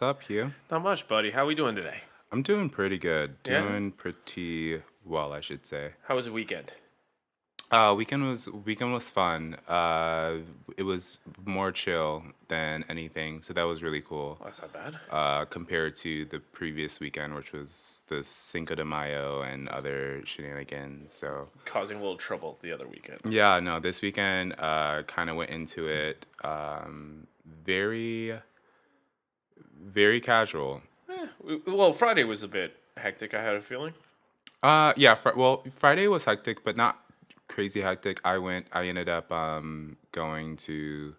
All right, Mike. What's up, Hugh? Not much, buddy. How are we doing today? I'm doing pretty good. Yeah? Doing pretty well, I should say. How was the weekend? Uh, weekend was weekend was fun. Uh, it was more chill than anything, so that was really cool. Well, that's not bad. Uh, compared to the previous weekend, which was the Cinco de Mayo and other shenanigans. So Causing a little trouble the other weekend. yeah, no, this weekend uh, kind of went into it um, very, very casual. Eh, well, Friday was a bit hectic. I had a feeling. Uh, yeah. Fr- well, Friday was hectic, but not crazy hectic. I went. I ended up um going to.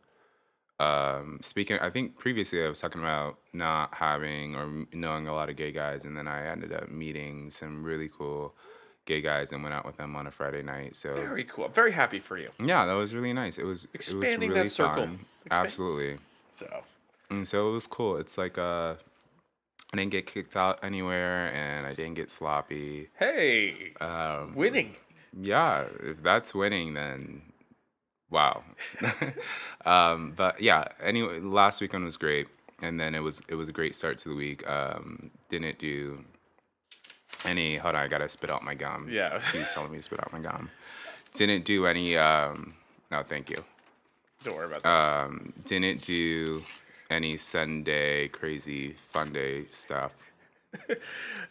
Um, speaking, I think previously I was talking about not having or knowing a lot of gay guys, and then I ended up meeting some really cool gay guys and went out with them on a Friday night. So Very cool. I'm very happy for you. yeah, that was really nice. It was it Expanding was really that circle. fun. Expand- Absolutely. So, And so it was cool. It's like uh, I didn't get kicked out anywhere, and I didn't get sloppy. hey, Um, winning. yeah, if that's winning, then wow. um, but yeah, anyway, last weekend was great, and then it was it was a great start to the week. Um, didn't do any. Hold on, I gotta spit out my gum. Yeah. she's telling me to spit out my gum. Didn't do any. Um, no, thank you. Don't worry about that. Um, didn't do any Sunday crazy fun day stuff.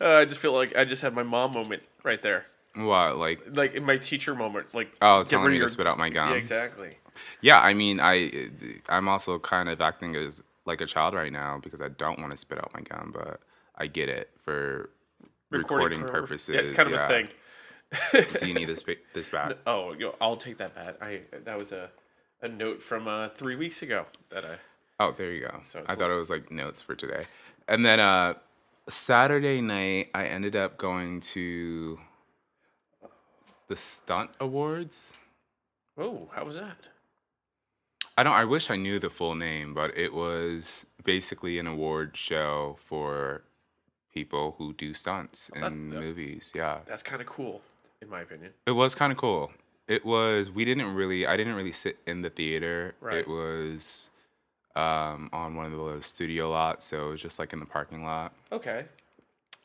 Uh, I just feel like I just had my mom moment right there. What like? Like in my teacher moment. Like, Oh, get telling rid me of to spit out my gum. Yeah, exactly. Yeah, I mean, I I'm also kind of acting as like a child right now because I don't want to spit out my gum, but I get it for recording, pur- purposes. Yeah, it's kind of yeah. a thing. Do you need this this back? Oh, I'll take that bat. I that was a, a note from uh, three weeks ago that I. Oh, there you go. So I thought it was like notes for today. And then uh Saturday night, I ended up going to the stunt awards. Oh, how was that? I don't. I wish I knew the full name, but it was basically an award show for people who do stunts in that- movies. Yeah, That's kind of cool, in my opinion. it was kind of cool. It was. We didn't really. I didn't really sit in the theater. Right. It was um, on one of those studio lots, so it was just like in the parking lot. Okay.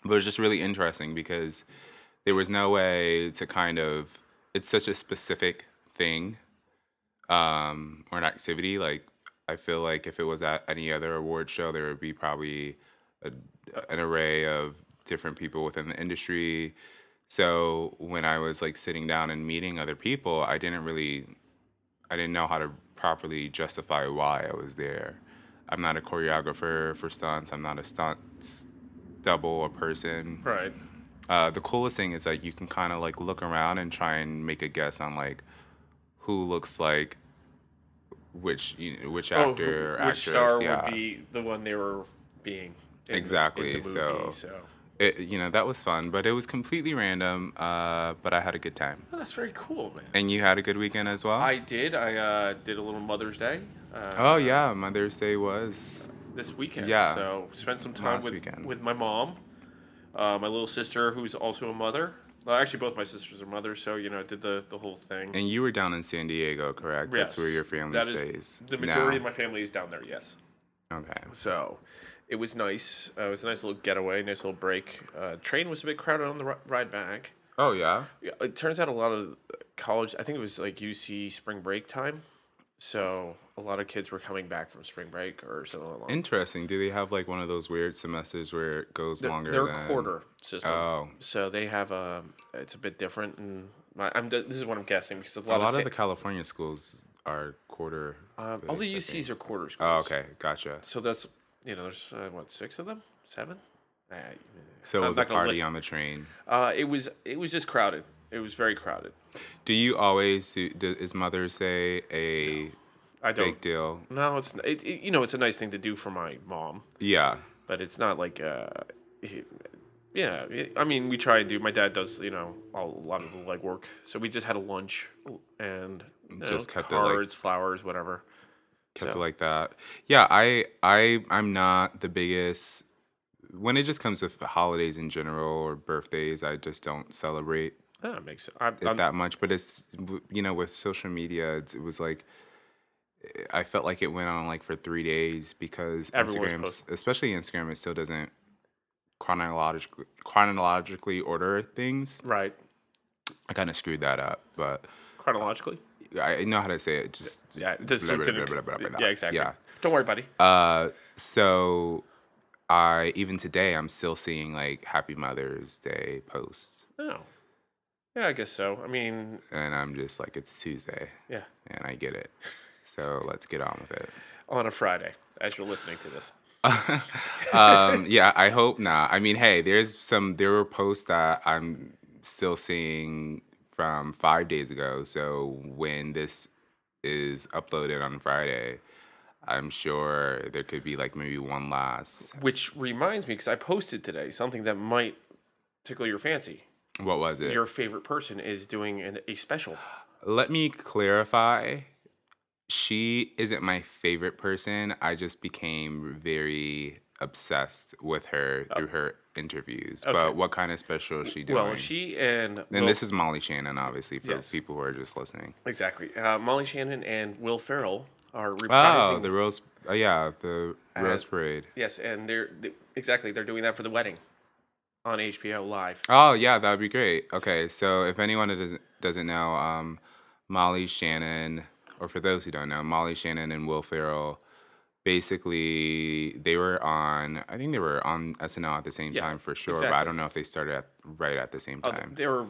But it was just really interesting because there was no way to kind of. It's such a specific thing um, or an activity. Like I feel like if it was at any other award show, there would be probably a, an array of different people within the industry. So when I was like sitting down and meeting other people, I didn't really, I didn't know how to properly justify why I was there. I'm not a choreographer for stunts. I'm not a stunt double or person Right. uh, the coolest thing is that you can kind of like look around and try and make a guess on like who looks like which you know, which Oh, actor or who- which star yeah, would be the one they were being? in the- Exactly, In the movie, so- so. It, you know that was fun, but it was completely random. Uh, but I had a good time, Oh, that's very cool, man. and you had a good weekend as well. I did. I uh, did a little Mother's Day. Uh, oh yeah, Mother's Day was This weekend. Yeah. So spent some time Last with weekend. with my mom, uh, my little sister who's also a mother. Well, actually, both my sisters are mothers, so you know, I did the the whole thing. and you were down in San Diego, correct? Yes. That's where your family that is- stays. The majority now. of my family is down there. Yes. Okay. So it was nice. Uh, it was a nice little getaway, nice little break. Uh, train was a bit crowded on the ri- ride back. Oh yeah. Yeah, it turns out a lot of college. I think it was like UC spring break time. So a lot of kids were coming back from spring break or something along. Interesting. Do they have like one of those weird semesters where it goes They're, longer? they're than... quarter system. Oh. So they have a. It's a bit different, and my, I'm. This is what I'm guessing because a A lot, lot of, of sa- the California schools are quarter. um, all the based, I think. UCs are quarter Oh, okay, gotcha. So that's you know there's uh, what six of them, seven. Uh, So it was a party list- on the train. Uh, it was it was just crowded. It was very crowded. Do you always do? do is Mother's Day a I don't. big deal? No, it's it, it, you know it's a nice thing to do for my mom, Yeah. but it's not like uh, yeah. it- I mean, we try and do. My dad does you know a lot of the legwork, so we just had a lunch and you know, Just kept it, like- cards, flowers, whatever. Kept So- it like that. Yeah, I I I'm not the biggest when it just comes to holidays in general or birthdays. I just don't celebrate Yeah, it makes it. I'm, that much. But it's you know with social media, it's, it was like I felt like it went on like for three days because Instagram, especially Instagram, it still doesn't chronologically chronologically order things. Right. I kind of screwed that up, but uh, Chronologically. I know how to say it. Just Yeah. This blah, blah, didn't- blah, blah, blah, blah. yeah. Exactly. Yeah. Don't worry, buddy. Uh, so I even today I'm still seeing like Happy Mother's Day posts, Oh. Yeah, I guess so. I mean, and I'm just like, it's Tuesday, yeah, and I get it. So let's get on with it. on a Friday as you're listening to this. um, yeah, I hope not. I mean, hey, there's some there were posts that I'm still seeing from five days ago. So when this is uploaded on Friday, I'm sure there could be like maybe one last. Which reminds me, because I posted today something that might tickle your fancy. What was it? Your favorite person is doing an, a special. Let me clarify. She isn't my favorite person. I just became very obsessed with her through her interviews. Okay. But what kind of special is she doing? Well, she and And Will- this is Molly Shannon, obviously, for Yes. people who are just listening. exactly uh, Molly Shannon and Will Ferrell are reprising. Oh, the Rose. Oh, yeah, the Uh, Rose Parade. yes, and they're they, exactly they're doing that for the wedding on HBO Live. Oh, yeah, that would be great. Okay, so if anyone doesn't doesn't know, um, Molly Shannon, or for those who don't know, Molly Shannon and Will Ferrell, basically they were on. I think they were on SNL at the same Yeah, time for sure, but I don't know if they started at right at the same Oh, time. they were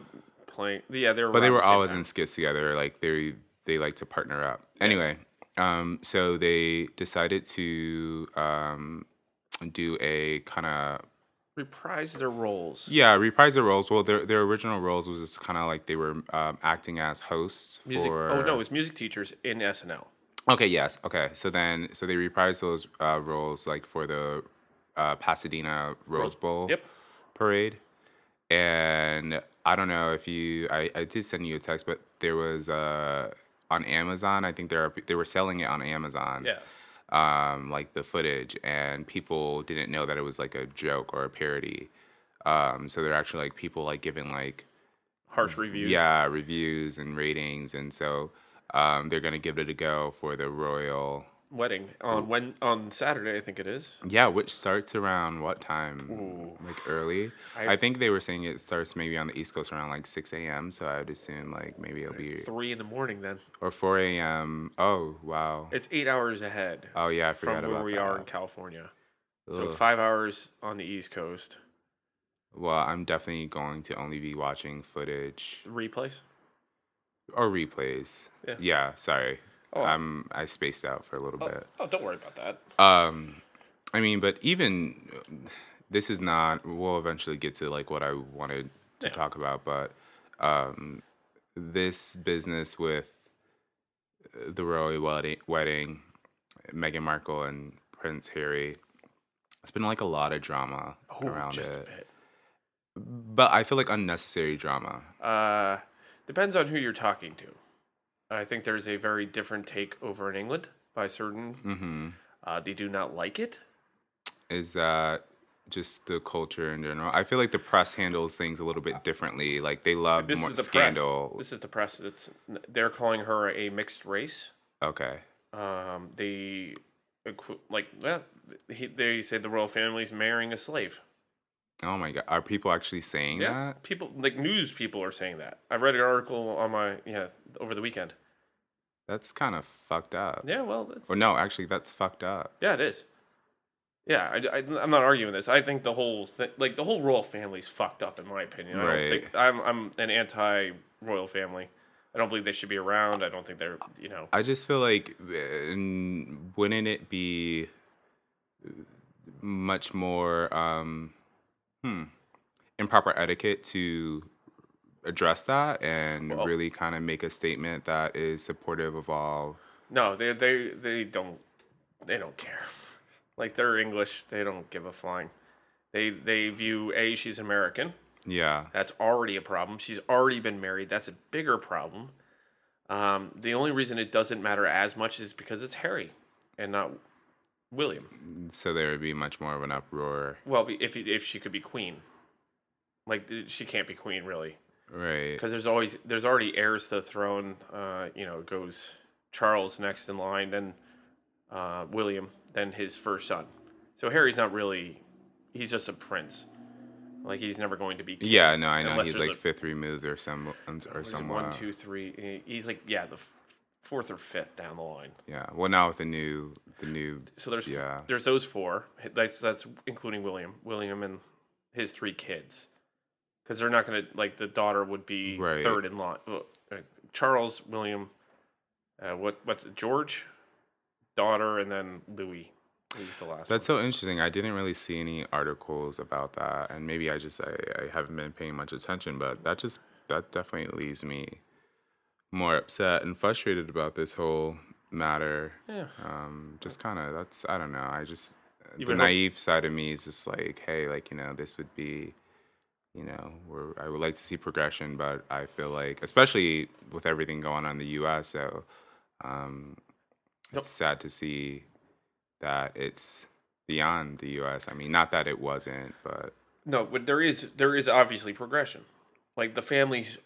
playing. Yeah, they were. but they were the always time. in skits together. Like they they like to partner up. Anyway, um, so they decided to um, do a kind of reprise their roles. yeah reprise their roles. Well, their their original roles was just kind of like they were um, acting as hosts Music. for. Oh no, it was music teachers in SNL. Okay. Yes. Okay. So then, so they reprised those uh, roles like for the uh, Pasadena Rose Bowl Yep. parade. And I don't know if you, I, I did send you a text, but there was uh, on Amazon. I think there are, they were selling it on Amazon. Yeah. Um, like the footage, and people didn't know that it was like a joke or a parody. Um, so they're actually like people like giving like Harsh reviews. yeah reviews and ratings, and so um, they're gonna give it a go for the Royal Wedding on when on Saturday, I think it is. Yeah, which starts around what time? Ooh. Like early. I- I, think they were saying it starts maybe on the East Coast around like six a.m. So I'd assume like maybe it'll be Three in the morning. Then or four a.m. Oh wow. it's eight hours ahead Oh yeah, I forgot from where we that. are in California. So five hours on the East Coast. Well, I'm definitely going to only be watching footage Replays. Or replays. Yeah. Yeah, sorry. Oh. Um, I spaced out for a little Oh, bit. oh, don't worry about that. Um, I mean, but even this is not. We'll eventually get to like what I wanted to Yeah. talk about, but um, this business with uh, the royal wedding, wedding, Meghan Markle and Prince Harry. It's been like a lot of drama Oh, around just a it, bit. but I feel like unnecessary drama. Uh, depends on who you're talking to. I think there's a very different take over in England by certain. hmm Uh, they do not like it. Is that just the culture in general? I feel like the press handles things a little bit differently. Like they love This more is the scandal. press. This is the press. It's they're calling her a mixed race. okay. Um, they like well, he, they say the royal family's marrying a slave. Oh my god, are people actually saying Yeah, that? people like news people are saying that. I read an article on my yeah over the weekend. That's kind of fucked up. Yeah, well, that's, Or no, actually, that's fucked up. yeah, it is. Yeah, I, am not arguing this. I think the whole thing, like the whole royal family's fucked up, in my opinion. I don't Right. think I'm I'm an anti royal family. I don't believe they should be around. I don't think they're you know. I just feel like, uh, wouldn't it be much more, um, hmm, improper etiquette to address that and Well- really kind of make a statement that is supportive of all? No, they they they don't they don't care. Like they're English, they don't give a flying. They they view a she's American. Yeah. That's already a problem. She's already been married. That's a bigger problem. Um, the only reason it doesn't matter as much is because it's Harry and not William. So there would be much more of an uproar. Well, if if she could be queen, like she can't be queen really, Right. because there's always there's already heirs to the throne. Uh, you know, goes Charles next in line, then uh, William, then his first son. So Harry's not really, he's just a prince. Like he's never going to be. king Yeah, no, I know he's like a- fifth removed or some or somewhat. one, two, three. He's like yeah, the fourth or fifth down the line. Yeah. Well, now with the new the new So there's Yeah. there's those four. That's that's including William, William and his three kids, because they're not gonna like the daughter would be Right. third in line. Well, uh, Charles, William, uh, what what's it, George, daughter, and then Louis. He's the last. That's so interesting. I didn't really see any articles about that, and maybe I just I, I haven't been paying much attention. But that just that definitely leaves me more upset and frustrated about this whole matter. Yeah. Um, just kind of that's I don't know. I just You the would hope- naive side of me is just like, hey, like you know, this would be, you know, where I would like to see progression, but I feel like, especially with everything going on in the U.S., so um, Yep. it's sad to see that it's beyond the U.S. I mean, not that it wasn't, but No, but there is there is obviously progression. Like the families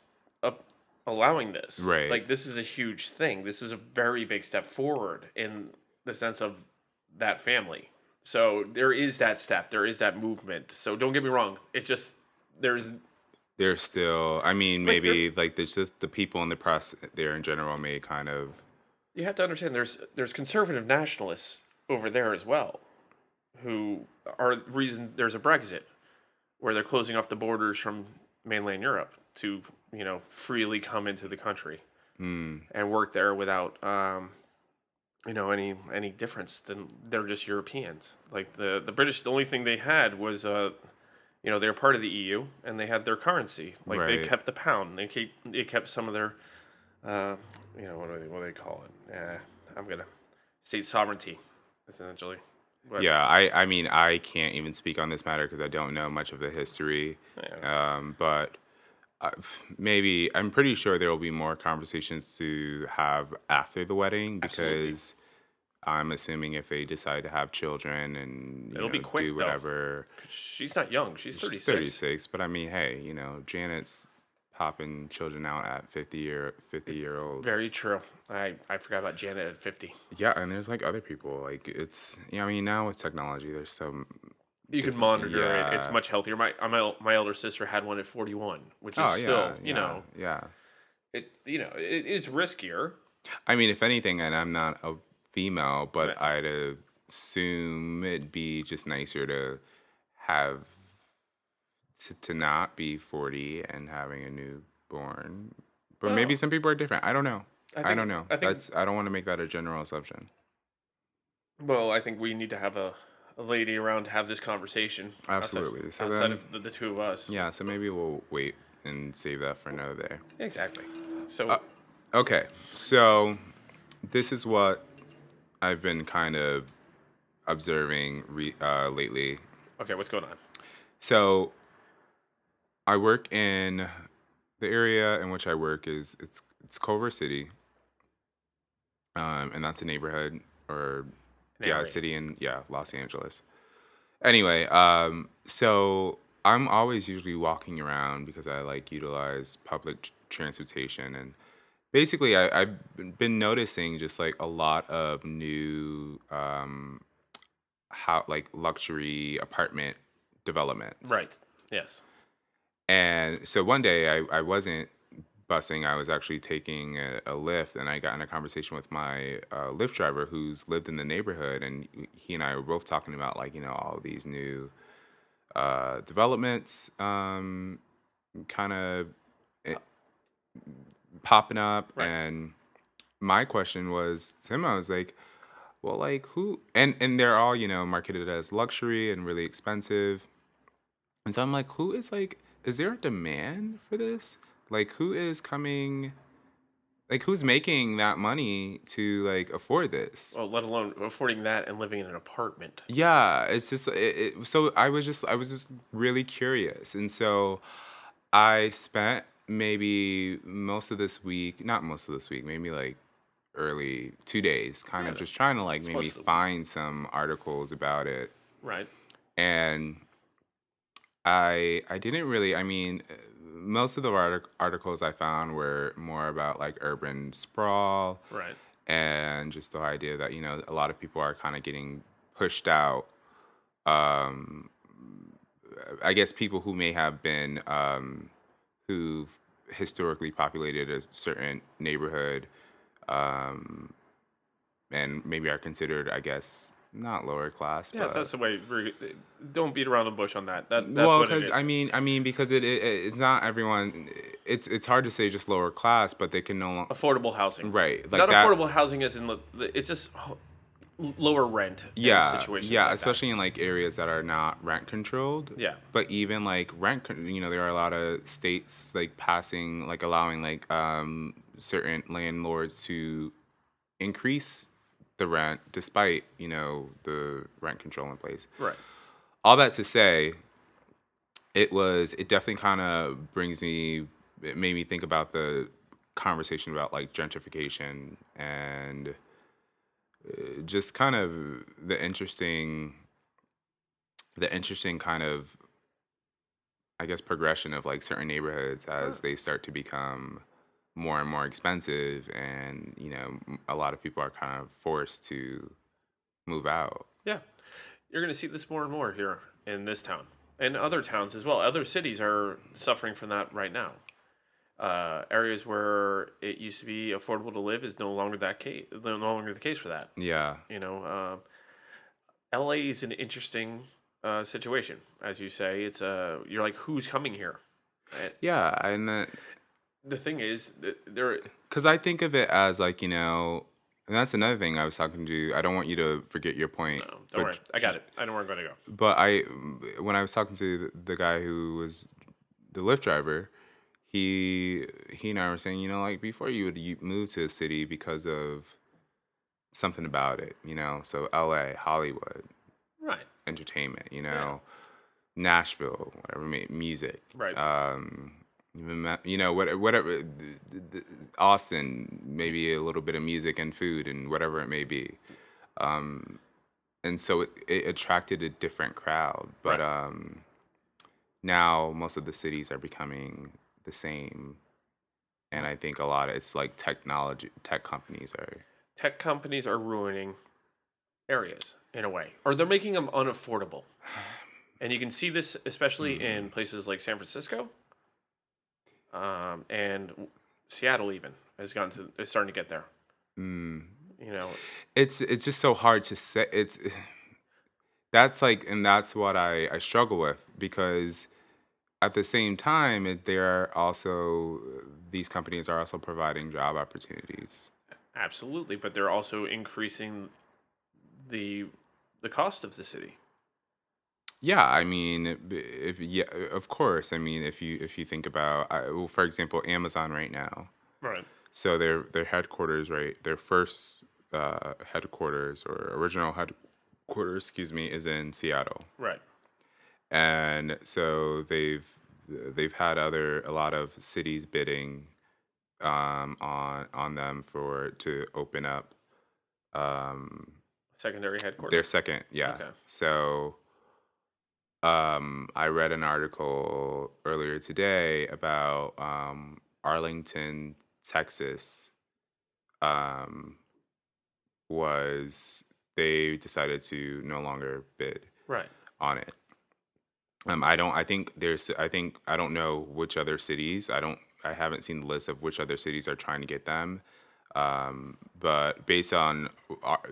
allowing this. Right. Like this is a huge thing. This is a very big step forward in the sense of that family. So there is that step. There is that movement. So don't get me wrong. It's just there's there's still, I mean, Like, maybe like there's just the people in the press there in general may kind of you have to understand there's there's conservative nationalists over there as well who are reason there's a Brexit where they're closing off the borders from mainland Europe to you know freely come into the country mm, and work there without um, you know any any difference than they're just Europeans like the the British the only thing they had was uh you know they're part of the EU and they had their currency like they kept the pound they keep they kept some of their uh, you know what do they what do they call it yeah I'm gonna state sovereignty essentially But, yeah. I I mean, I can't even speak on this matter because I don't know much of the history. yeah. Um, but uh, maybe I'm pretty sure there will be more conversations to have after the wedding Absolutely. because I'm assuming if they decide to have children and It'll be quick, do though. she's not young she's 36 she's 36. But I mean, hey, you know, Janet's popping children out at 50 year 50 year old. very true I I forgot about Janet at 50 Yeah, and there's like other people. Like it's, you know, I mean, now with technology, there's some. You can monitor it. It's much healthier. My my my elder sister had one at 41, which is Oh still, yeah, you yeah, know, yeah. it you know, it is riskier. I mean, if anything, and I'm not a female, but Right. I'd assume it'd be just nicer to have to, to not be 40 and having a newborn. But maybe some people are different. I don't know. I I, don't know. I think- That's I don't want to make that a general assumption. Well, I think we need to have a lady around to have this conversation. outside- Absolutely. So Outside, then- of the, the two of us. Yeah, so maybe we'll wait and save that for another day. Exactly. So Uh, Okay, so this is what I've been kind of observing re- uh, lately. okay, what's going on? So I work in the area in which I work is it's it's Culver City, um, and that's a neighborhood or yeah, city in yeah Los Angeles. Anyway, um, so I'm always usually walking around because I like utilize public transportation and basically I, I've been- been noticing just like a lot of new um, how like luxury apartment developments. Right. Yes. And so one day I, I wasn't busing, I was actually taking a, a Lyft, and I got in a conversation with my uh, Lyft driver who's lived in the neighborhood, and he and I were both talking about like you know all these new uh, developments, um, kind of popping up, Right. and my question was to him, I was like, well, like who? And and they're all you know marketed as luxury and really expensive. And so I'm like, who is like, is there a demand for this? Like, who is coming? Like, who's making that money to like afford this? Well, let alone affording that and living in an apartment. Yeah, it's just it, it, so I was just I was just really curious, and so I spent maybe most of this week, not most of this week, maybe like early two days, kind of just trying to like maybe most of the find some articles about it Right. and I I didn't really. I mean, most of the artic- articles I found were more about like urban sprawl, Right. and just the idea that you know a lot of people are kind of getting pushed out. Um, I guess people who may have been um, who've historically populated a certain neighborhood, um, and maybe are considered, I guess, not lower class. Yes, but, that's the way. Don't beat around the bush on that. That that's well, what it because. I mean, I mean, because it, it it's not everyone. It's it's hard to say just lower class, but they can no longer affordable housing. right like Not that. affordable housing is in the. It's just lower rent. Yeah, situations. yeah, like that. especially in like areas that are not rent controlled. Yeah. But even like rent, you know, there are a lot of states like passing, like allowing like um certain landlords to increase the rent despite you know the rent control in place. Right. all that to say, it was it definitely kind of brings me it made me think about the conversation about like gentrification and uh, just kind of the interesting the interesting kind of I guess progression of like certain neighborhoods as they start to become more and more expensive and you know a lot of people are kind of forced to move out. Yeah, you're going to see this more and more here in this town and other towns as well. Other cities are suffering from that right now. Uh, areas where it used to be affordable to live is no longer that case. No longer the case for that. Yeah. You know, uh, LA is an interesting uh, situation, as you say. It's uh, you're like, who's coming here? Yeah, and then the thing is, there. because I think of it as like you know, and that's another thing I was talking to. I don't want you to forget your point. No, don't but, worry, I got it. I know where I'm going to go. But I, when I was talking to the, guy who was the Lyft driver, he he and I were saying, you know, like before you would move to a city because of something about it, you know. So L.A., Hollywood, Right. entertainment, you know, Nashville, whatever, music, Right. Um, you know, what, whatever, Austin, maybe a little bit of music and food and whatever it may be. Um, and so it, it attracted a different crowd, but Right. um, now most of the cities are becoming the same. And I think a lot of it's like technology, tech companies are. tech companies are ruining areas in a way, or they're making them unaffordable. And you can see this especially Mm-hmm. in places like San Francisco, um, and Seattle. Even has gotten to is starting to get there. Mm, You know, it's it's just so hard to say it's that's like and that's what i i struggle with because at the same time it, there are also these companies are also providing job opportunities absolutely, but they're also increasing the the cost of the city. Yeah i mean if yeah of course i mean if you if you think about I, well, for example amazon right now Right. so their their headquarters right their first uh, headquarters or original headquarters excuse me is in seattle Right. and so they've they've had other a lot of cities bidding um, on on them for to open up um, Secondary headquarters. their second yeah Okay. so um, I read an article earlier today about um, Arlington, Texas. Um, was they decided to no longer bid Right. on it. Um, I don't. I think there's. I think I don't know which other cities. I don't. I haven't seen the list of which other cities are trying to get them. Um, but based on Ar-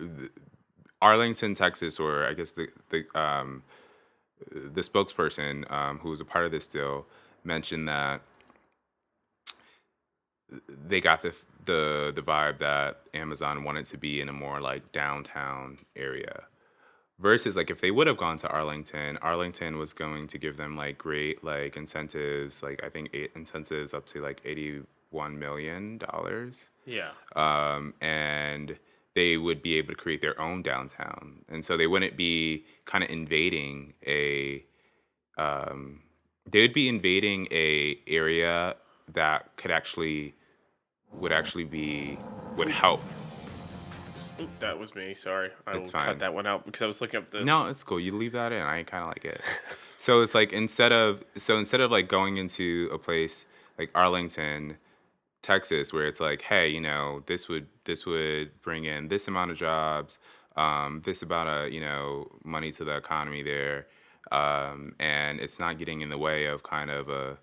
Arlington, Texas, or I guess the the um, the spokesperson um, who was a part of this deal mentioned that they got the the the vibe that Amazon wanted to be in a more like downtown area versus like if they would have gone to Arlington, Arlington was going to give them like great like incentives, like I think eight incentives up to like eighty one million dollars, Yeah. um, and they would be able to create their own downtown, and so they wouldn't be kind of invading a. Um, they would be invading a area that could actually would actually be would help that was me. Sorry. I will It's cut that one out because I was looking up this. No, it's cool. You leave that in. I kind of like it. so it's like instead of so instead of like going into a place like Arlington, Texas, where it's like, hey, you know, this would this would bring in this amount of jobs, um, this amount of you know money to the economy there, um, and it's not getting in the way of kind of a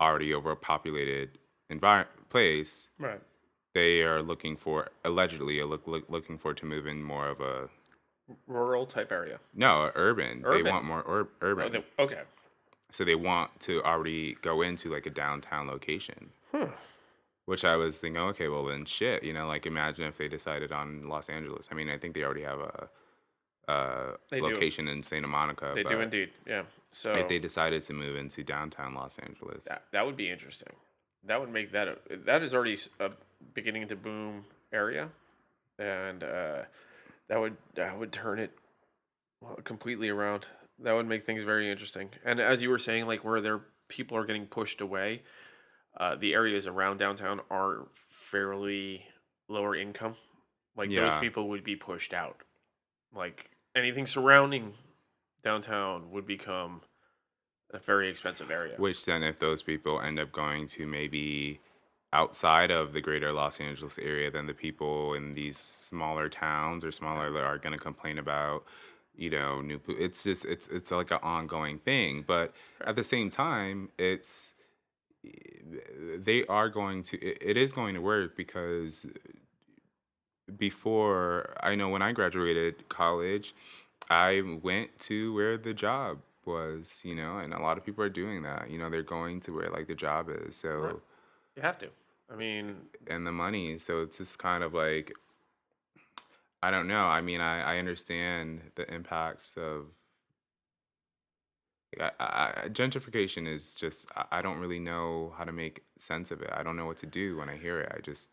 already overpopulated environment place. Right. They are looking for allegedly are look, look looking for to move in more of a Rural type area. no urban. They want more ur- urban. Oh, they- okay. so they want to already go into like a downtown location. Hmm. Which I was thinking, okay, well then shit, you know, like imagine if they decided on Los Angeles. I mean, I think they already have a, a They do. location in Santa Monica. They do indeed. Yeah. So If they decided to move into downtown Los Angeles, that, that would be interesting. That would make that a, that is already a beginning to boom area, and uh, that would that would turn it completely around. That would make things very interesting. And as you were saying, like where there people are getting pushed away, uh, the areas around downtown are fairly lower income. Like those people would be pushed out. Like anything surrounding downtown would become a very expensive area. which then if those people end up going to maybe outside of the greater Los Angeles area, then the people in these smaller towns or smaller that are going to complain about, you know, new. It's just it's it's like an ongoing thing, but at the same time, it's they are going to it, is going to work because before I know when I graduated college, I went to where the job was, you know, and a lot of people are doing that. You know, they're going to where like the job is. So Right. You have to. I mean, and the money. So it's just kind of like I don't know. I mean, I, I understand the impacts of I, I, gentrification is just I, I don't really know how to make sense of it. I don't know what to do when I hear it. I just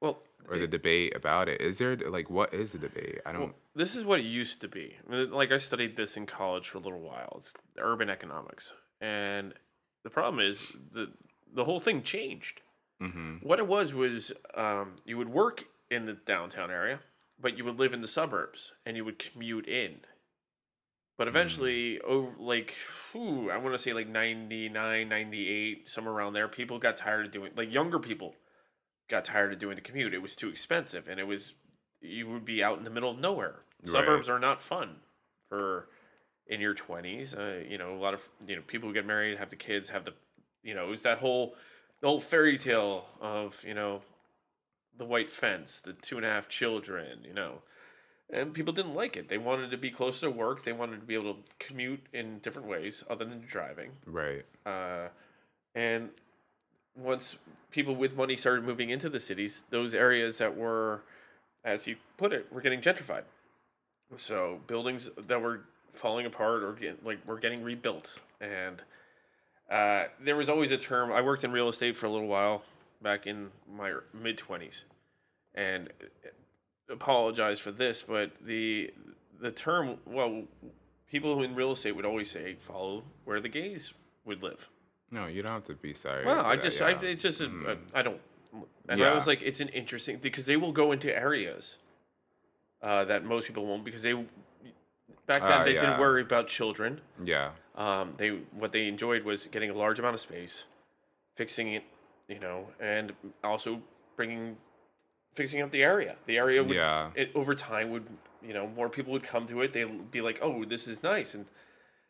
well, or the debate about it. Is there like what is the debate? I don't. well, this is what it used to be. I mean, Like I studied this in college for a little while. It's urban economics, and the problem is the the whole thing changed. hmm What it was was um, you would work in the downtown area, but you would live in the suburbs and you would commute in. But eventually, over like, whew, I want to say like 99, 98, somewhere around there, people got tired of doing, like younger people got tired of doing the commute. It was too expensive and it was, you would be out in the middle of nowhere. Suburbs are not fun for in your 20s. Uh, you know, a lot of, you know, people who get married, have the kids, have the, you know, it was that whole, the whole fairy tale of, you know, the white fence, the two and a half children, you know. And people didn't like it. They wanted to be closer to work. They wanted to be able to commute in different ways other than driving. Right. Uh, and once people with money started moving into the cities, those areas that were, as you put it, were getting gentrified. So buildings that were falling apart or get, like were getting rebuilt, and uh, there was always a term. I worked in real estate for a little while back in my mid twenties, and apologize for this, but the the term well, people in real estate would always say follow where the gays would live. No, you don't have to be sorry. Well, I that, just, yeah. I, it's just, a, Mhm. I don't, and I was like, it's an interesting because they will go into areas uh, that most people won't because they, back then Ah, they yeah. didn't worry about children. yeah. Um, they what they enjoyed was getting a large amount of space, fixing it, you know, and also bringing, fixing up the area. The area would, Yeah. it over time would, you know, more people would come to it. They'd be like, oh, this is nice, and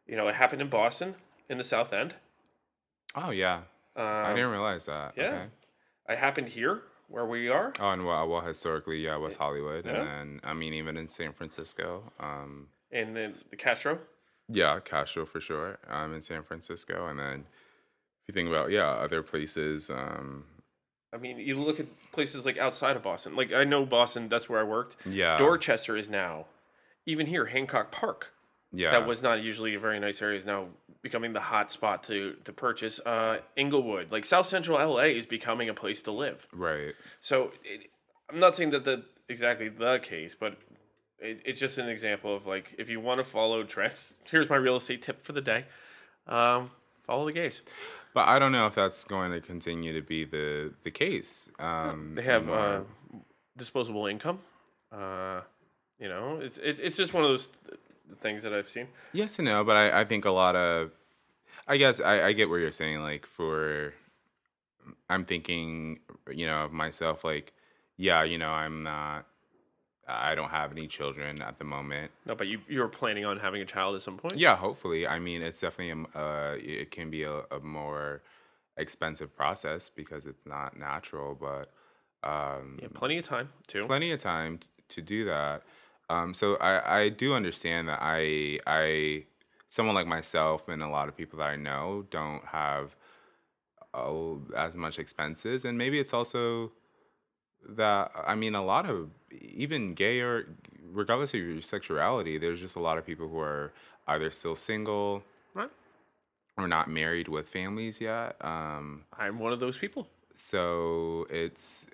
you know, it happened in Boston in the South End. Oh yeah. Um, I didn't realize that. yeah. Okay. It happened here where we are. Oh, and well, well, historically, yeah, West Hollywood, Yeah. and then I mean, even in San Francisco, um, in the, the Castro. yeah, Castro for sure. Um, in San Francisco, and then if you think about yeah, other places, um, I mean, you look at places like outside of Boston. Like I know Boston, that's where I worked. yeah, Dorchester is now, even here, Hancock Park. yeah, That was not usually a very nice area. Is now becoming the hot spot to to purchase. Uh, Inglewood, like South Central LA, is becoming a place to live. right. So it, I'm not saying that the exactly the case, but it, it's just an example of like if you want to follow trends. Here's my real estate tip for the day: um, follow the gays. But I don't know if that's going to continue to be the the case. Um, They have uh, disposable income. Uh, you know, it's it, it's just one of those th- things that I've seen. Yes and no, but I, I think a lot of, I guess I, I get what you're saying. Like for, I'm thinking, you know, of myself like, yeah, you know, I'm not, I don't have any children at the moment. No, but you you're planning on having a child at some point. Yeah, hopefully. I mean, it's definitely a, uh, it can be a, a more expensive process because it's not natural, but um, Yeah, plenty of time too. plenty of time t- to do that. Um, so I, I do understand that I I someone like myself and a lot of people that I know don't have oh, as much expenses, and maybe it's also that I mean a lot of even gay or regardless of your sexuality, there's just a lot of people who are either still single Right. or not married with families yet. Um, I'm one of those people. so it's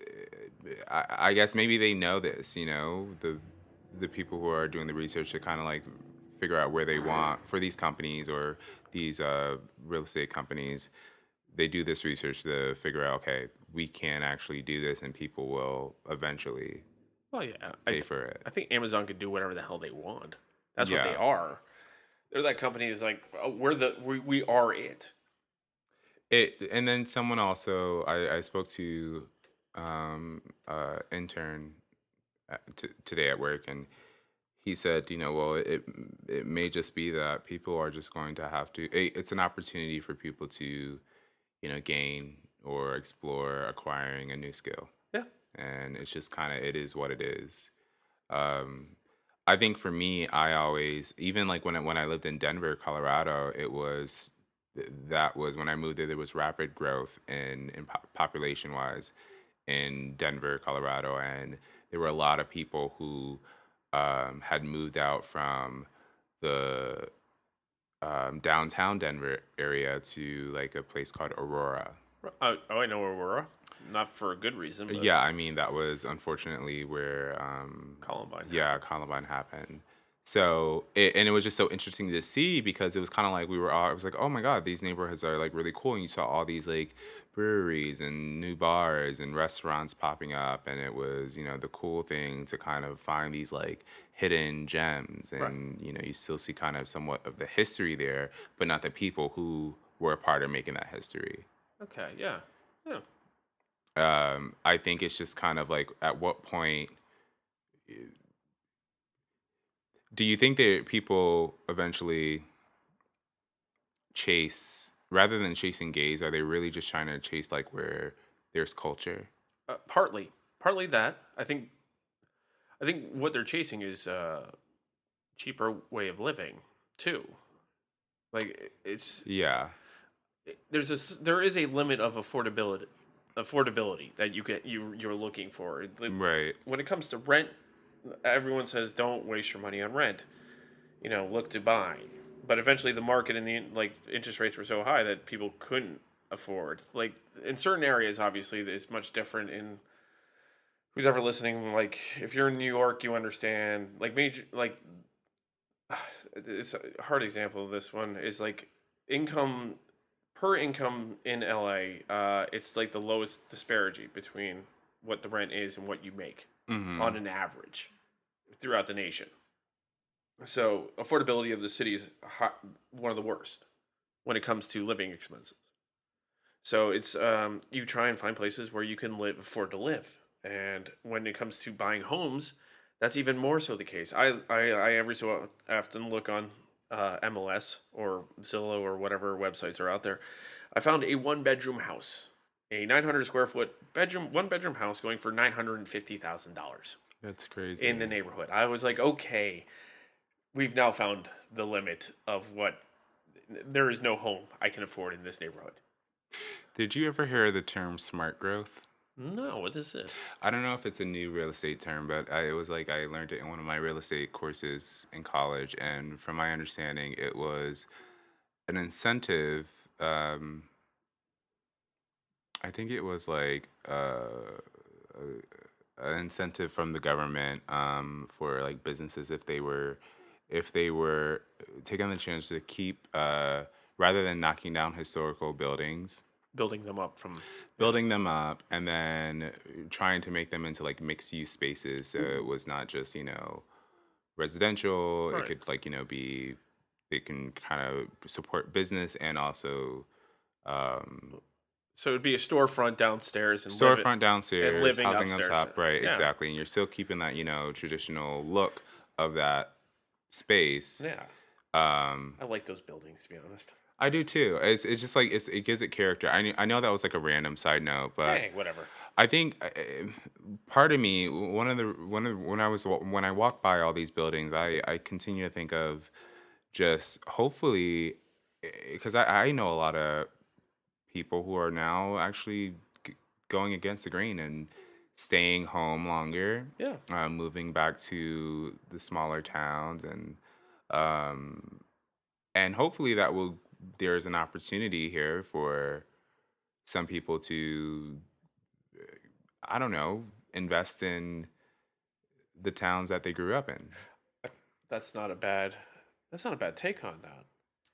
I, I guess maybe they know this you know the the people who are doing the research to kind of like figure out where they want for these companies or these uh, real estate companies they do this research to figure out okay we can actually do this and people will eventually Well, yeah, pay I, for it I think Amazon could do whatever the hell they want. That's what they are. They're that company is like oh, we're the we, we are it. It and then someone also I, I spoke to um uh intern t- today at work and he said you know well it it may just be that people are just going to have to it, it's an opportunity for people to you know gain or explore acquiring a new skill Yeah. And it's just kind of it is what it is um i think for me i always even like when I, when i lived in denver colorado it was that was when i moved there there was rapid growth in, in po- population wise in denver colorado and there were a lot of people who um, had moved out from the um, downtown denver area to like a place called aurora Oh, oh, I know Aurora. Not for a good reason. Yeah i mean that was unfortunately where um, Columbine. yeah columbine happened so it, and it was just so interesting to see because it was kind of like we were all it was like oh my god these neighborhoods are like really cool and you saw all these like breweries and new bars and restaurants popping up and it was you know the cool thing to kind of find these like hidden gems and Right. you know you still see kind of somewhat of the history there but not the people who were a part of making that history Okay. Yeah. Yeah. Um, I think it's just kind of like at what point do you think that people eventually chase rather than chasing gays are they really just trying to chase like where there's culture Uh, partly, partly that. I think, I think what they're chasing is a cheaper way of living too. Like it's yeah there's a there is a limit of affordability affordability that you get you you're looking for. Right When it comes to rent, everyone says don't waste your money on rent. You know, look to buy. But eventually, the market and the like interest rates were so high that people couldn't afford. Like in certain areas, obviously, it's much different. In who's ever listening, like if you're in New York, you understand. Like major, like it's a hard example of this one is like income per income in LA. Uh, it's like the lowest disparity between what the rent is and what you make hmm on an average throughout the nation. So affordability of the city is hi- one of the worst when it comes to living expenses. So it's um, you try and find places where you can live afford to live, and when it comes to buying homes, that's even more so the case. I I, I every so often look on uh, MLS or Zillow or whatever websites are out there. I found a one bedroom house, a 900 square foot bedroom one bedroom house going for nine hundred and fifty thousand dollars that's crazy in the neighborhood. I was like, okay, we've now found the limit of what there is no home I can afford in this neighborhood. did you ever hear the term smart growth No, what is this? I don't know if it's a new real estate term, but I, it was like I learned it in one of my real estate courses in college, and from my understanding, it was an incentive. Um, I think it was like uh, an incentive from the government um, for like businesses if they were if they were taking the chance to keep uh, rather than knocking down historical buildings Building them up from building them up and then trying to make them into like mixed use spaces so it was not just you know residential Right. it could like you know be they can kind of support business and also um So it'd be a storefront downstairs and live storefront downstairs, living housing upstairs. on top, right? Yeah. Exactly, and you're still keeping that you know traditional look of that space. Yeah, Um, I like those buildings to be honest. I do too. It's it's just like it's, it gives it character. I I know that was like a random side note, but hey, whatever. I think uh, part of me, one of the one of when I was when I walk by all these buildings, I I continue to think of just hopefully because I I know a lot of people who are now actually g- going against the grain and staying home longer, Yeah, uh, moving back to the smaller towns and um and hopefully that will there's an opportunity here for some people to uh, i don't know invest in the towns that they grew up in that's not a bad. That's not a bad take on that.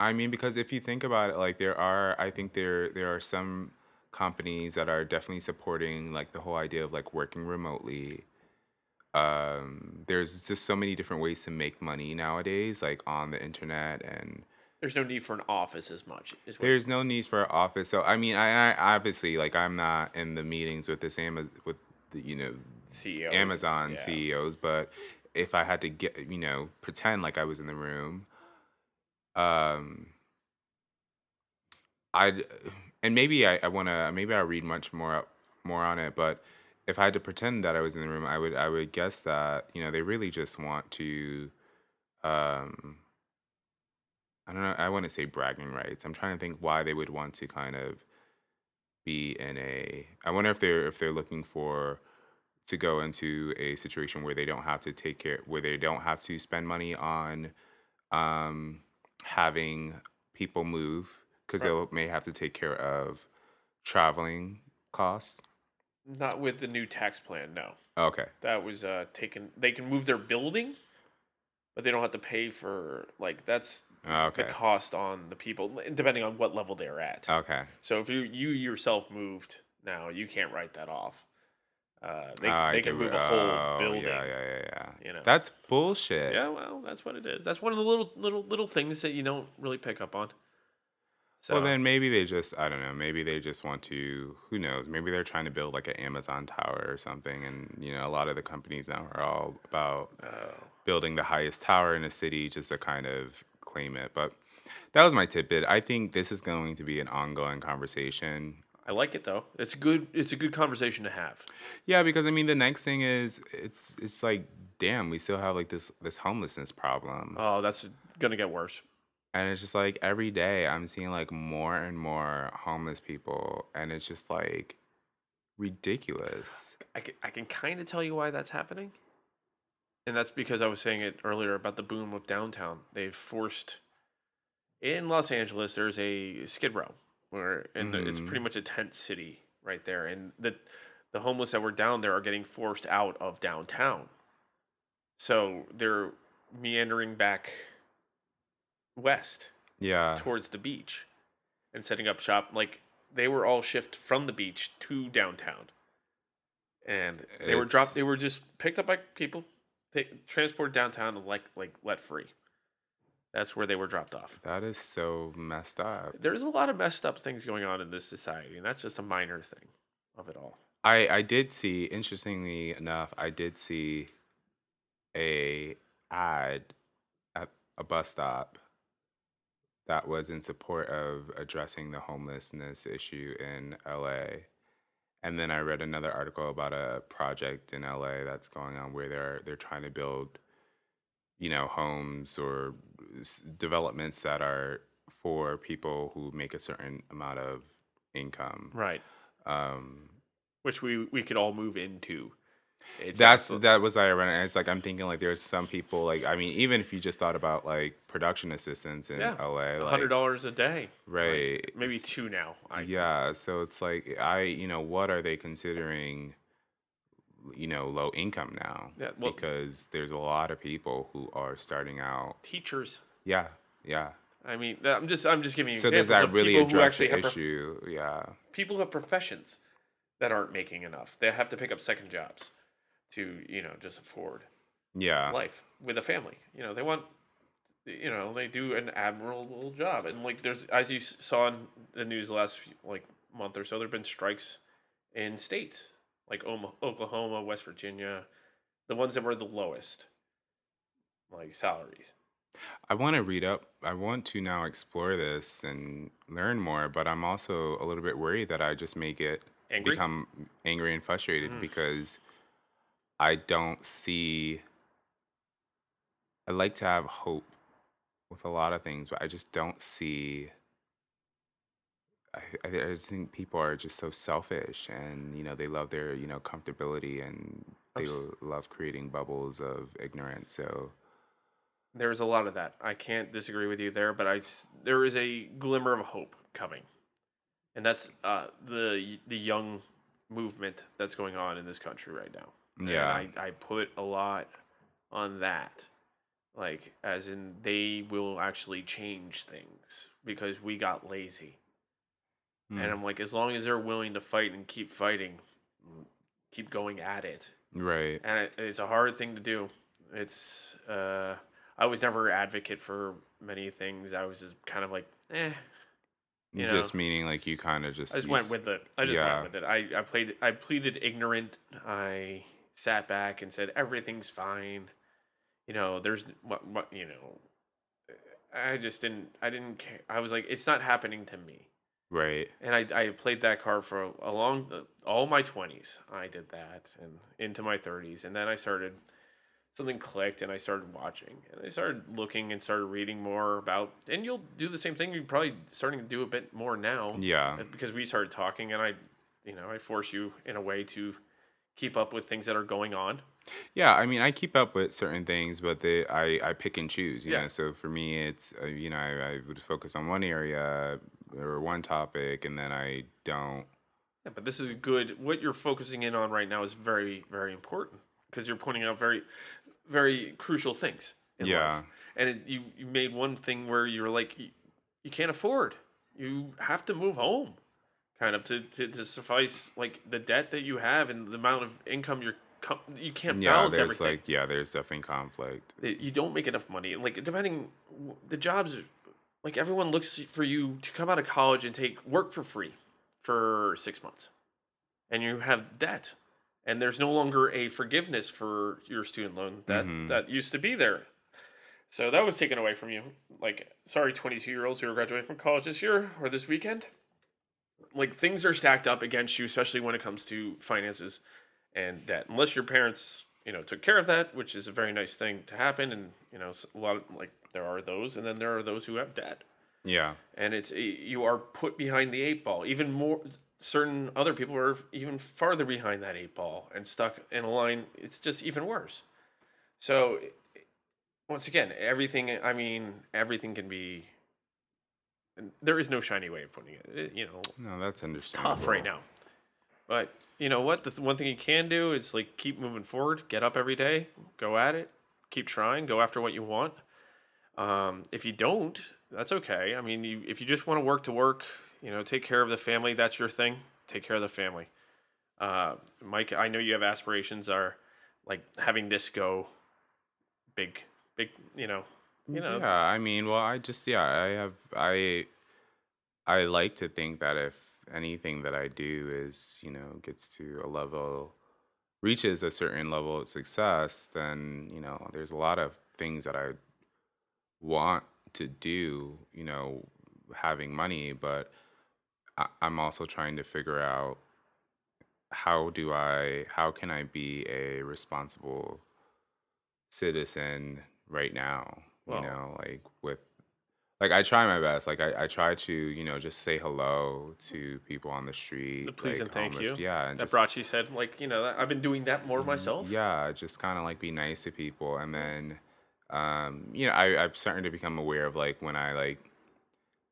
i mean because if you think about it like there are i think there there are some companies that are definitely supporting like the whole idea of like working remotely um there's just so many different ways to make money nowadays like on the internet and There's no need for an office as much. There's no need for an office so i mean i, I obviously like i'm not in the meetings with this Ama- with the you know CEOs. amazon yeah. ceos but if i had to get you know pretend like i was in the room um i'd and maybe i, I want to maybe i'll read much more more on it but if i had to pretend that i was in the room i would i would guess that you know they really just want to um i don't know i want to say bragging rights i'm trying to think why they would want to kind of be in a i wonder if they're if they're looking for to go into a situation where they don't have to take care where they don't have to spend money on um having people move because Right. they'll may have to take care of traveling costs Not with the new tax plan. No, okay that was uh taken. They can move their building, but they don't have to pay for like that's okay the cost on the people depending on what level they're at. okay So if you you yourself moved now, you can't write that off. Uh, they Ah, I they can move a whole oh, building. yeah yeah yeah yeah You know. that's bullshit Yeah, well, that's what it is. That's one of the little little little things that you don't really pick up on. So Well, then maybe they just, I don't know, maybe they just want to, who knows, maybe they're trying to build like an Amazon tower or something. And, you know, a lot of the companies now are all about oh, building the highest tower in a city just to kind of claim it. But that was my tidbit. I think this is going to be an ongoing conversation. I like it though. It's good. It's a good conversation to have. Yeah, because I mean, the next thing is it's it's like, damn, we still have like this this homelessness problem. Oh, that's gonna get worse. And it's just like every day I'm seeing like more and more homeless people, and it's just like ridiculous. I can, I can kind of tell you why that's happening. And that's because I was saying it earlier about the boom of downtown. They've forced in Los Angeles. There's a Skid Row where, and it's Mhm. pretty much a tent city right there. And the the homeless that were down there are getting forced out of downtown. So they're meandering back west Yeah, towards the beach and setting up shop. Like they were all shift from the beach to downtown, and they were dropped. They were just picked up by people, they transported downtown and like like let free. That's where they were dropped off. that is so messed up. There's a lot of messed up things going on in this society, and that's just a minor thing of it all. I I did see, interestingly enough, I did see a ad at a bus stop that was in support of addressing the homelessness issue in LA. And then I read another article about a project in LA that's going on where they're they're trying to build, you know, homes or s- developments that are for people who make a certain amount of income. Right. Um, Which we we could all move into. It's that's that was ironic. And it's like I'm thinking like there's some people like I mean even if you just thought about like production assistants in Yeah, LA, like, hundred dollars a day. like, right? maybe two now. I, yeah, so it's like I you know what are they considering? You know, low income now Yeah, well- because there's a lot of people who are starting out. Teachers. Yeah, yeah. I mean, I'm just I'm just giving you So examples does that of really people who address actually the have prof- issue? yeah. people who have professions that aren't making enough. They have to pick up second jobs to you know just afford Yeah. life with a family. You know they want you know they do an admirable job and like there's as you saw in the news last like month or so, there have been strikes in states like Oklahoma, West Virginia, the ones that were the lowest, like salaries. I want to read up. I want to now explore this and learn more, but I'm also a little bit worried that I just may get Angry? become angry and frustrated Mm. because I don't see. I like to have hope with a lot of things, but I just don't see. I, I, I just think people are just so selfish, and you know they love their you know comfortability, and they Abs- love creating bubbles of ignorance. So There's a lot of that. I can't disagree with you there, but I s- there I there is a glimmer of hope coming, and that's uh, the the young movement that's going on in this country right now. Yeah, I, I put a lot on that. Like, as in, they will actually change things because we got lazy. Mm. And I'm like, as long as they're willing to fight and keep fighting, keep going at it. right. And it, it's a hard thing to do. It's, uh, I was never an advocate for many things. I was just kind of like, eh. you know. just meaning like you kind of just I just went with it. I just yeah. went with it. I, I played. I pleaded ignorant. I sat back and said everything's fine. You know, there's what what you know. I just didn't. I didn't care. I was like, it's not happening to me. right. And I, I played that card for a long, all my twenties. I did that, and into my thirties, and then I started. Something clicked, and I started watching, and I started looking and started reading more about. And you'll do the same thing. You're probably starting to do a bit more now Yeah. uh, because we started talking and I, you know, I force you in a way to keep up with things that are going on. Yeah, I mean, I keep up with certain things, but they, I, I pick and choose. You Yeah. know, so for me, it's uh, you know, I, I would focus on one area or one topic, and then I don't. Yeah, but this is good. What you're focusing in on right now is very, very important because you're pointing out very, very crucial things. In Yeah. life. and it, you you made one thing where you're like, you, you can't afford. You have to move home, kind of to, to to suffice like the debt that you have and the amount of income you're. com- You can't Yeah, balance there's everything. like yeah, there's definitely conflict. you don't make enough money. Like depending, the jobs, like everyone looks for you to come out of college and take work for free for six months, and you have debt, and there's no longer a forgiveness for your student loan that Mhm. that used to be there. So that was taken away from you. Like, sorry, 22 year olds who are graduating from college this year or this weekend. Like, things are stacked up against you, especially when it comes to finances and debt. Unless your parents, you know, took care of that, which is a very nice thing to happen. And, you know, a lot of, like, there are those, and then there are those who have debt. Yeah, And it's, you are put behind the eight ball. Even more, certain other people are even farther behind that eight ball and stuck in a line. It's just even worse. So, once again, everything, I mean, everything can be, and there is no shiny way of putting it. It- you know, no, that's it's understandable. tough right now. But you know what? The th- one thing you can do is like keep moving forward, get up every day, go at it, keep trying, go after what you want. Um, if you don't, that's okay. I mean, you, if you just want to work to work, you know, take care of the family. That's your thing. Take care of the family. Uh, Mike, I know you have aspirations. Are like having this go big, big. You know, you mm, know. Yeah, I mean, well, I just yeah, I have I I like to think that if anything that I do is, you know, gets to a level reaches a certain level of success, then, you know, there's a lot of things that I want to do, you know, having money, but I, I'm also trying to figure out how do I how can I be a responsible citizen right now You know like with like i try my best like i, I try to you know just say hello to people on the street The please like, and thank homeless- you. yeah and That just, Brachi said, like, you know, I've been doing that more myself. yeah just kind of like be nice to people and then um you know I, i'm starting to become aware of like when i like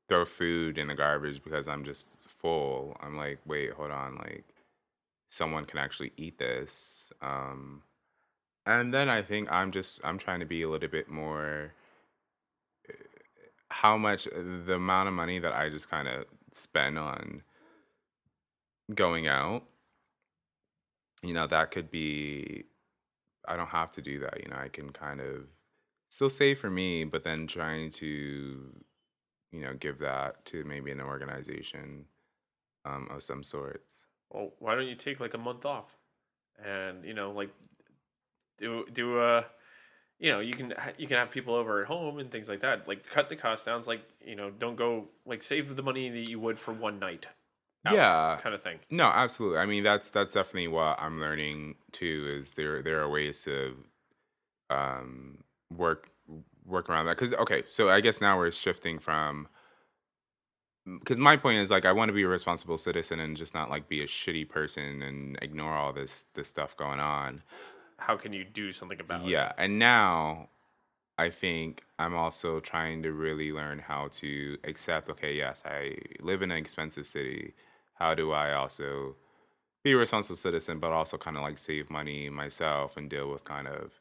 throw food in the garbage because i'm just full i'm like wait hold on like someone can actually eat this um and then i think i'm just i'm trying to be a little bit more how much the amount of money that i just kind of spend on going out you know that could be i don't have to do that you know i can kind of still save for me but then trying to you know give that to maybe an organization um, of some sorts. Well, why don't you take like a month off, and you know, like do do a, you know, you can you can have people over at home and things like that. Like cut the cost down. It's like you know, don't go like save the money that you would for one night. out Yeah. kind of thing. No, absolutely. I mean, that's that's definitely what I'm learning too. Is there there are ways to um, work work around that? Because okay, so I guess now we're shifting from because my point is like I want to be a responsible citizen and just not like be a shitty person and ignore all this this stuff going on. How can you do something about it? Yeah, and now I think I'm also trying to really learn how to accept. Okay, yes, I live in an expensive city. How do I also be a responsible citizen, but also kind of like save money myself and deal with kind of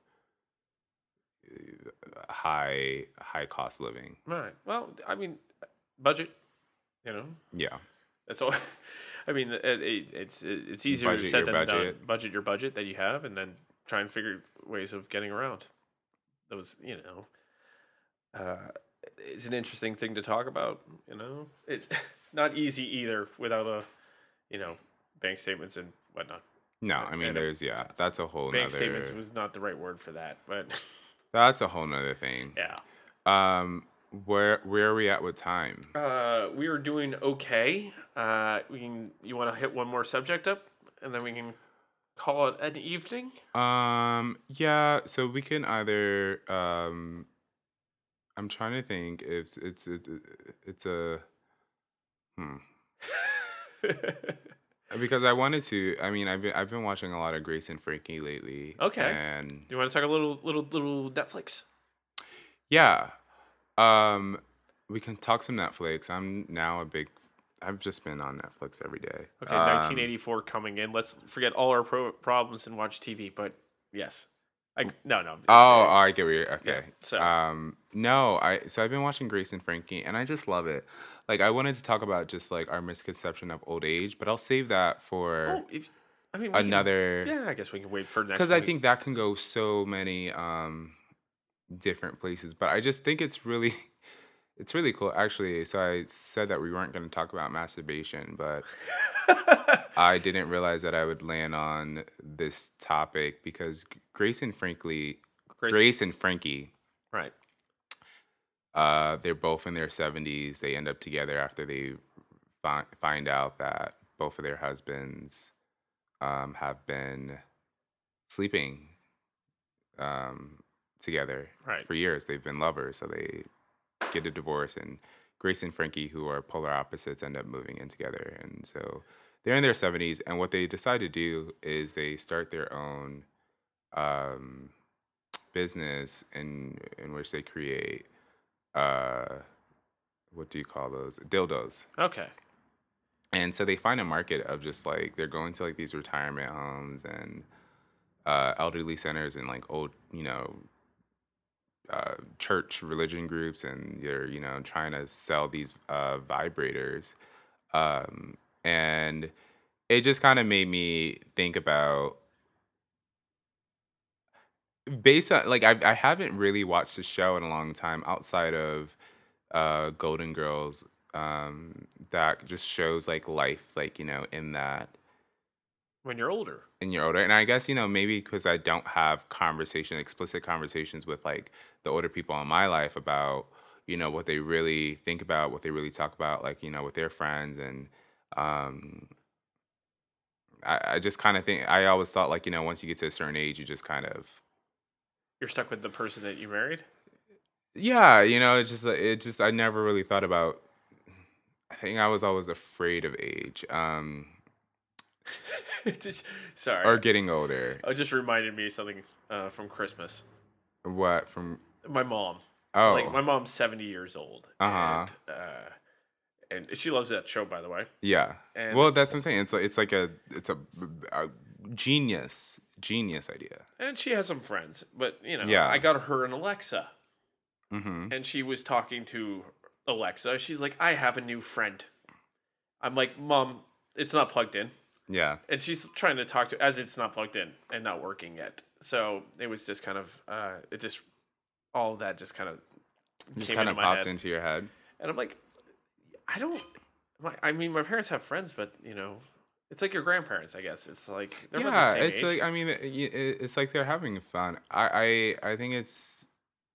uh, high high cost living? Right. Well, I mean, budget. You know, Yeah, that's all. I mean, it, it, it's it's easier Budget said than done. budget. Budget your budget that you have, and then try and figure ways of getting around those. You know, uh, it's an interesting thing to talk about. You know, it's not easy either without a, you know, bank statements and whatnot. no, I mean, and there's yeah, that's a whole Bank nother. statements was not the right word for that, but That's a whole nother thing. yeah. Um, where where are we at with time? Uh, we are doing okay. Uh, we can. You want to hit one more subject up, and then we can call it an evening. Um, yeah, so we can either um I'm trying to think if it's it's it's a hmm because I wanted to I mean I've been I've been watching a lot of Grace and Frankie lately. Okay. And Do you want to talk a little, little, little Netflix? yeah. Um we can talk some Netflix. I'm now a big I've just been on Netflix every day. Okay, Um, 1984 coming in. Let's forget all our pro- problems and watch TV. But yes, I no no. Oh, oh, I get where you're okay. so- um, no, I so I've been watching Grace and Frankie, and I just love it. Like, I wanted to talk about just like our misconception of old age, but I'll save that for oh, if I mean we can- another. yeah, I guess we can wait for next. Because I think that can go so many um, different places, but I just think it's really, it's really cool. Actually, so I said that we weren't going to talk about masturbation, but I didn't realize that I would land on this topic because Grace and Frankly, Grace- Grace and Frankie. right. Uh, they're both in their 70s. They end up together after they fi- find out that both of their husbands um, have been sleeping um, together Right. for years. They've been lovers, so they get a divorce. And Grace and Frankie, who are polar opposites, end up moving in together. And so they're in their 70s. And what they decide to do is they start their own um, business in in which they create uh what do you call those dildos Okay. and so they find a market of just like they're going to like these retirement homes and uh elderly centers and like old you know uh church religion groups and you're you know trying to sell these uh vibrators. Um and it just kind of made me think about based on like I I haven't really watched the show in a long time outside of uh Golden Girls um that just shows like life like you know in that When you're older. in your older and I guess you know maybe because I don't have conversation explicit conversations with like the older people in my life about you know what they really think about what they really talk about like you know with their friends and um I, I just kind of think I always thought like you know once you get to a certain age you just kind of You're stuck with the person that you married. Yeah, you know, it's just it just I never really thought about I think I was always afraid of age. Um Just- Sorry. or getting older. it just reminded me of something uh, from Christmas. What from My mom. Oh. Like my mom's 70 years old. Uh-huh. And, uh, and she loves that show, by the way. yeah. And- well, that's what I'm saying. It's like it's like a it's a, a genius genius idea. And she has some friends, but you know, Yeah. I got her an Alexa, Mhm. and she was talking to Alexa. She's like, "I have a new friend." I'm like, "Mom, it's not plugged in," Yeah. and she's trying to talk to as it's not plugged in and not working yet. So it was just kind of, uh, it just all that just kind of Just kind of popped head. into your head. and I'm like, I don't My, I mean, my parents have friends, but you know, it's like your grandparents. I guess it's like they're yeah, it's age. like I mean, it, it- it's like they're having fun. I, I I think it's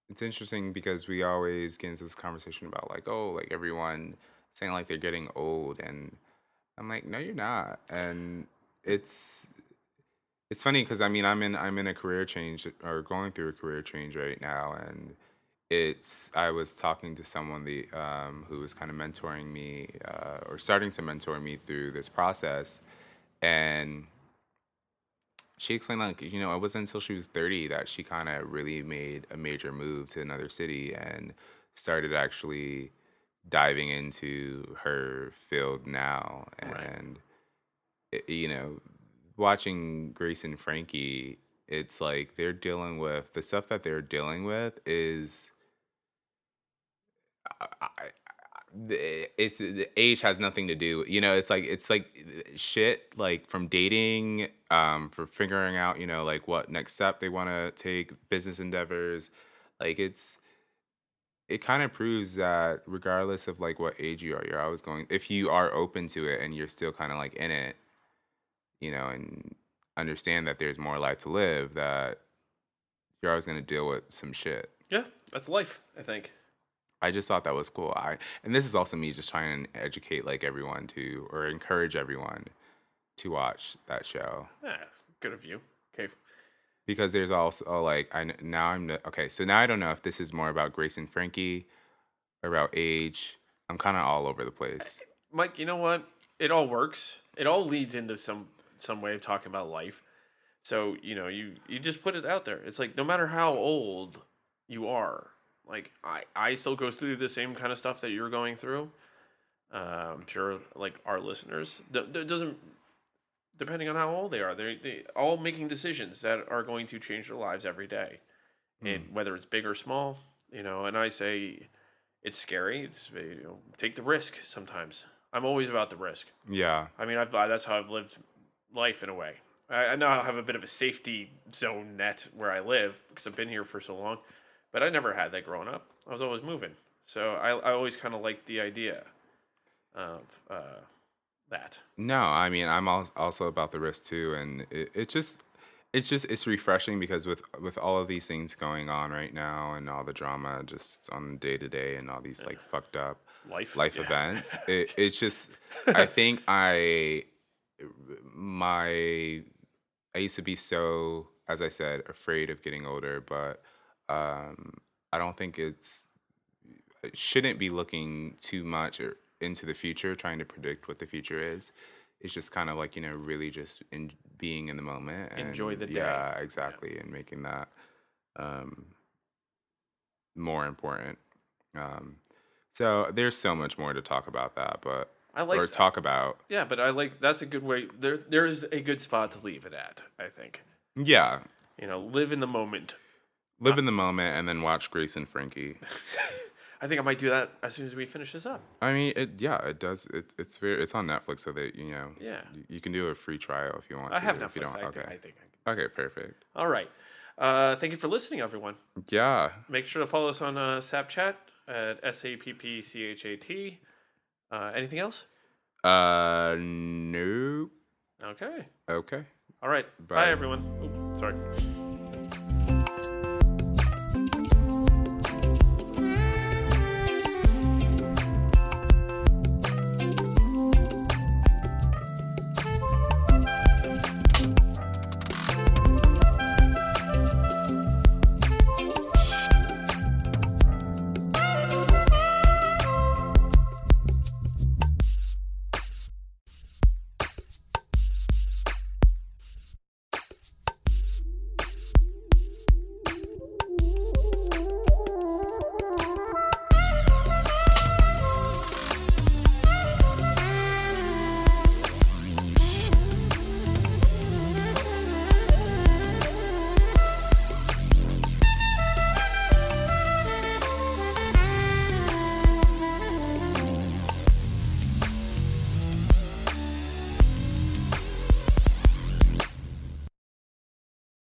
it's interesting because we always get into this conversation about like oh like everyone saying like they're getting old and I'm like no you're not. And it's it's funny because I mean I'm in I'm in a career change or going through a career change right now and it's I was talking to someone the um, who was kind of mentoring me uh, or starting to mentor me through this process and she explained like you know it wasn't until she was 30 that she kind of really made a major move to another city and started actually diving into her field now Right. and it- you know watching grace and frankie it's like they're dealing with the stuff that they're dealing with is I, I, it's the age has nothing to do you know it's like it's like shit like from dating um for figuring out you know like what next step they want to take business endeavors like it's it kind of proves that regardless of like what age you are you're always going if you are open to it and you're still kind of like in it you know and understand that there's more life to live that you're always going to deal with some shit yeah, that's life. I think. I just thought that was cool. I and this is also me just trying to educate like everyone to or encourage everyone to watch that show Yeah, good of you. Okay. Because there's also like I now I'm the- okay. So now I don't know if this is more about Grace and Frankie or about age. I'm kind of all over the place. Mike, you know what? It all works. It all leads into some some way of talking about life. So you know, you you just put it out there. It's like no matter how old you are, like I I still go through the same kind of stuff that you're going through. Uh, I'm sure, like our listeners, th- th- doesn't depending on how old they are, they they all making decisions that are going to change their lives every day, and whether it's big or small, you know. And I say, it's scary. It's you know, take the risk sometimes. I'm always about the risk. Yeah, I mean, I've, I, that's how I've lived life in a way. I, I now have a bit of a safety zone net where I live because I've been here for so long, but I never had that growing up. I was always moving, so I, I always kind of liked the idea of uh, that. no, I mean I'm also about the risk too, and it, it just it's just it's refreshing because with with all of these things going on right now and all the drama just on day to day and all these like fucked up Life, life Yeah. events. It, it's just, I think I, my, I used to be so, as I said, afraid of getting older, but um, I don't think it's, it shouldn't be looking too much or into the future, trying to predict what the future is. It's just kind of like, you know, really just in being in the moment. And, Enjoy the day. Yeah, exactly. And making that um, more important. Um, so there's so much more to talk about that, but I like or talk about. Yeah, but I like that's a good way. There, there is a good spot to leave it at. I think Yeah, you know, live in the moment. live in the moment and then watch Grace and Frankie. I think I might do that as soon as we finish this up. I mean, it yeah, it does. It, it's very. It's on Netflix, so that you know. Yeah. You, you can do a free trial if you want. I to, have if you Netflix. don't- I okay. think. I think. Okay. Perfect. All right. Uh, thank you for listening, everyone. Yeah. Make sure to follow us on uh, Sappchat at S A P P C H A T. Uh, anything else? Uh. Nope. Okay. Okay. All right. Bye. Bye, everyone. Oop, sorry.